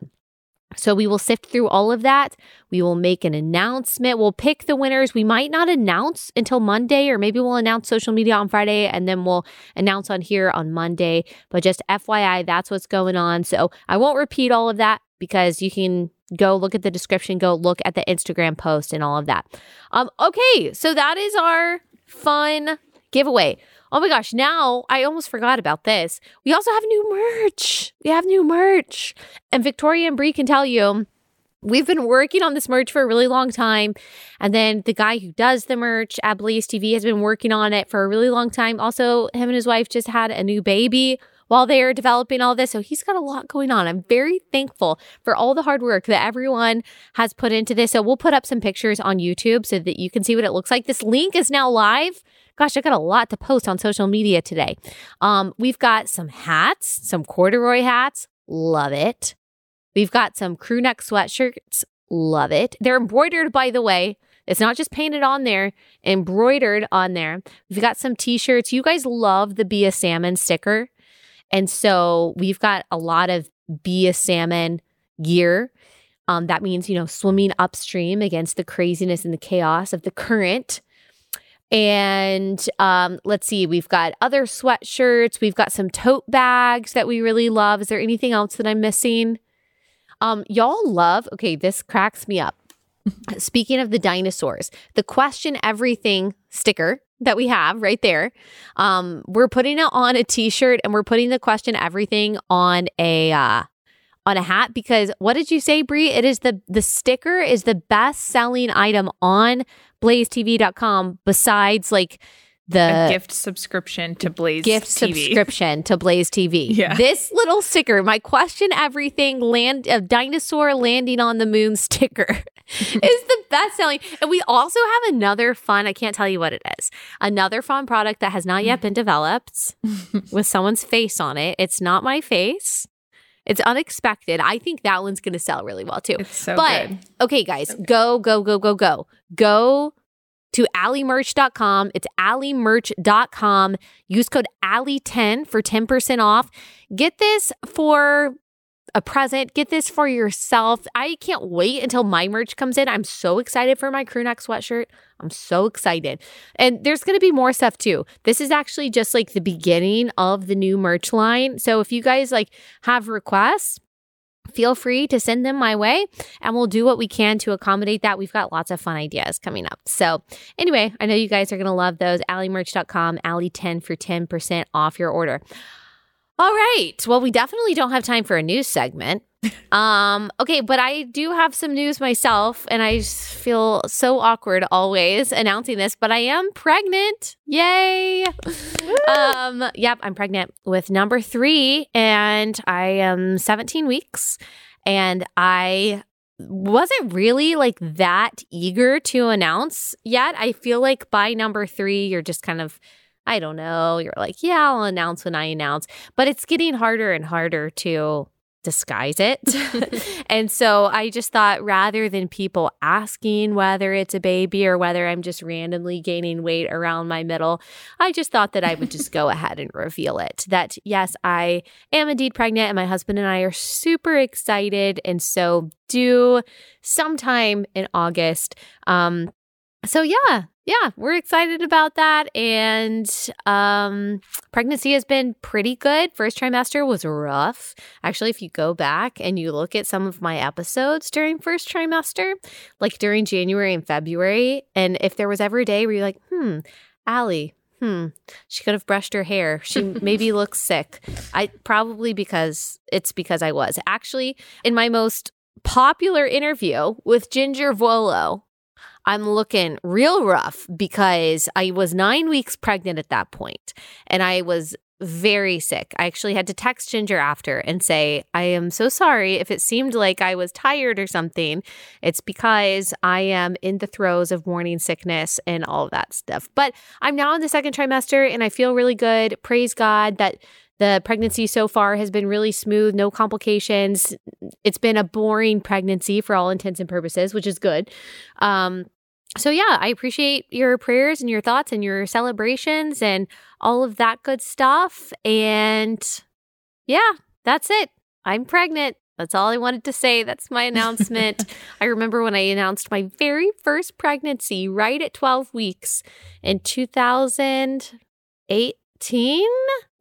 So we will sift through all of that. We will make an announcement. We'll pick the winners. We might not announce until Monday, or maybe we'll announce social media on Friday and then we'll announce on here on Monday. But just FYI, that's what's going on. So I won't repeat all of that because you can go look at the description, go look at the Instagram post and all of that. Um, okay, so that is our fun giveaway. Oh my gosh, now I almost forgot about this. We also have new merch. We have new merch. And Victoria and Bree can tell you we've been working on this merch for a really long time. And then the guy who does the merch at Blaze TV has been working on it for a really long time. Also, him and his wife just had a new baby while they are developing all this. So he's got a lot going on. I'm very thankful for all the hard work that everyone has put into this. So we'll put up some pictures on YouTube so that you can see what it looks like. This link is now live. Gosh, I got a lot to post on social media today. Um, we've got some hats, some corduroy hats. Love it. We've got some crew neck sweatshirts. Love it. They're embroidered, by the way. It's not just painted on there, embroidered on there. We've got some t shirts. You guys love the Be a Salmon sticker. And so we've got a lot of Be a Salmon gear. Um, that means, you know, swimming upstream against the craziness and the chaos of the current. And um, let's see, we've got other sweatshirts. We've got some tote bags that we really love. Is there anything else that I'm missing? Um, y'all love, okay, this cracks me up. Speaking of the dinosaurs, the question everything sticker that we have right there, um, we're putting it on a t-shirt and we're putting the question everything on a uh, on a hat because what did you say, Brie? It is the the sticker is the best selling item on blazetv.com besides like the a gift subscription to Blaze gift TV. subscription to Blaze TV. Yeah. This little sticker, my question everything land of dinosaur landing on the moon sticker is the best selling. And we also have another fun, I can't tell you what it is. Another fun product that has not yet been developed with someone's face on it. It's not my face. It's unexpected. I think that one's going to sell really well too. It's so but good. okay, guys, go, go, go, go, go. Go to alliemerch.com. It's alliemerch.com. Use code Allie10 for 10% off. Get this for a present. Get this for yourself. I can't wait until my merch comes in. I'm so excited for my crew neck sweatshirt. I'm so excited. And there's going to be more stuff too. This is actually just like the beginning of the new merch line. So if you guys like have requests, feel free to send them my way and we'll do what we can to accommodate that. We've got lots of fun ideas coming up. So, anyway, I know you guys are going to love those. AllieMerch.com, Allie10 for 10% off your order. All right. Well, we definitely don't have time for a news segment. um, okay, but I do have some news myself, and I feel so awkward always announcing this, but I am pregnant. Yay! um, yep, I'm pregnant with number three, and I am 17 weeks, and I wasn't really like that eager to announce yet. I feel like by number three, you're just kind of I don't know. You're like, yeah, I'll announce when I announce. But it's getting harder and harder to disguise it. and so I just thought rather than people asking whether it's a baby or whether I'm just randomly gaining weight around my middle, I just thought that I would just go ahead and reveal it. That yes, I am indeed pregnant and my husband and I are super excited. And so due sometime in August. Um, so yeah, yeah, we're excited about that. And um, pregnancy has been pretty good. First trimester was rough. Actually, if you go back and you look at some of my episodes during first trimester, like during January and February, and if there was ever a day where you're like, hmm, Allie, hmm, she could have brushed her hair. She maybe looks sick. I probably because it's because I was. Actually, in my most popular interview with Jinger Vuolo, I'm looking real rough because I was nine weeks pregnant at that point and I was very sick. I actually had to text Jinger after and say, I am so sorry if it seemed like I was tired or something. It's because I am in the throes of morning sickness and all of that stuff. But I'm now in the second trimester and I feel really good. Praise God that the pregnancy so far has been really smooth, no complications. It's been a boring pregnancy for all intents and purposes, which is good. Um, so yeah, I appreciate your prayers and your thoughts and your celebrations and all of that good stuff. And yeah, that's it. I'm pregnant. That's all I wanted to say. That's my announcement. I remember when I announced my very first pregnancy right at 12 weeks in 2018.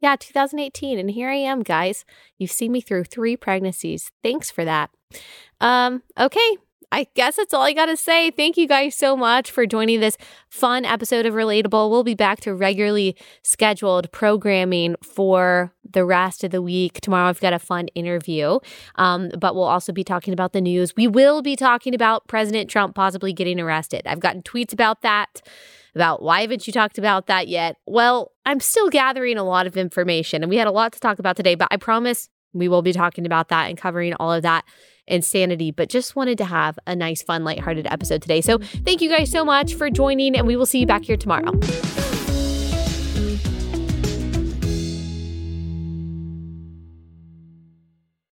Yeah, 2018. And here I am, guys. You've seen me through three pregnancies. Thanks for that. Um, okay, I guess that's all I got to say. Thank you guys so much for joining this fun episode of Relatable. We'll be back to regularly scheduled programming for the rest of the week. Tomorrow, I've got a fun interview, um, but we'll also be talking about the news. We will be talking about President Trump possibly getting arrested. I've gotten tweets about that. About why haven't you talked about that yet? Well, I'm still gathering a lot of information, and we had a lot to talk about today, but I promise we will be talking about that and covering all of that insanity, but just wanted to have a nice, fun, lighthearted episode today. So thank you guys so much for joining, and we will see you back here tomorrow.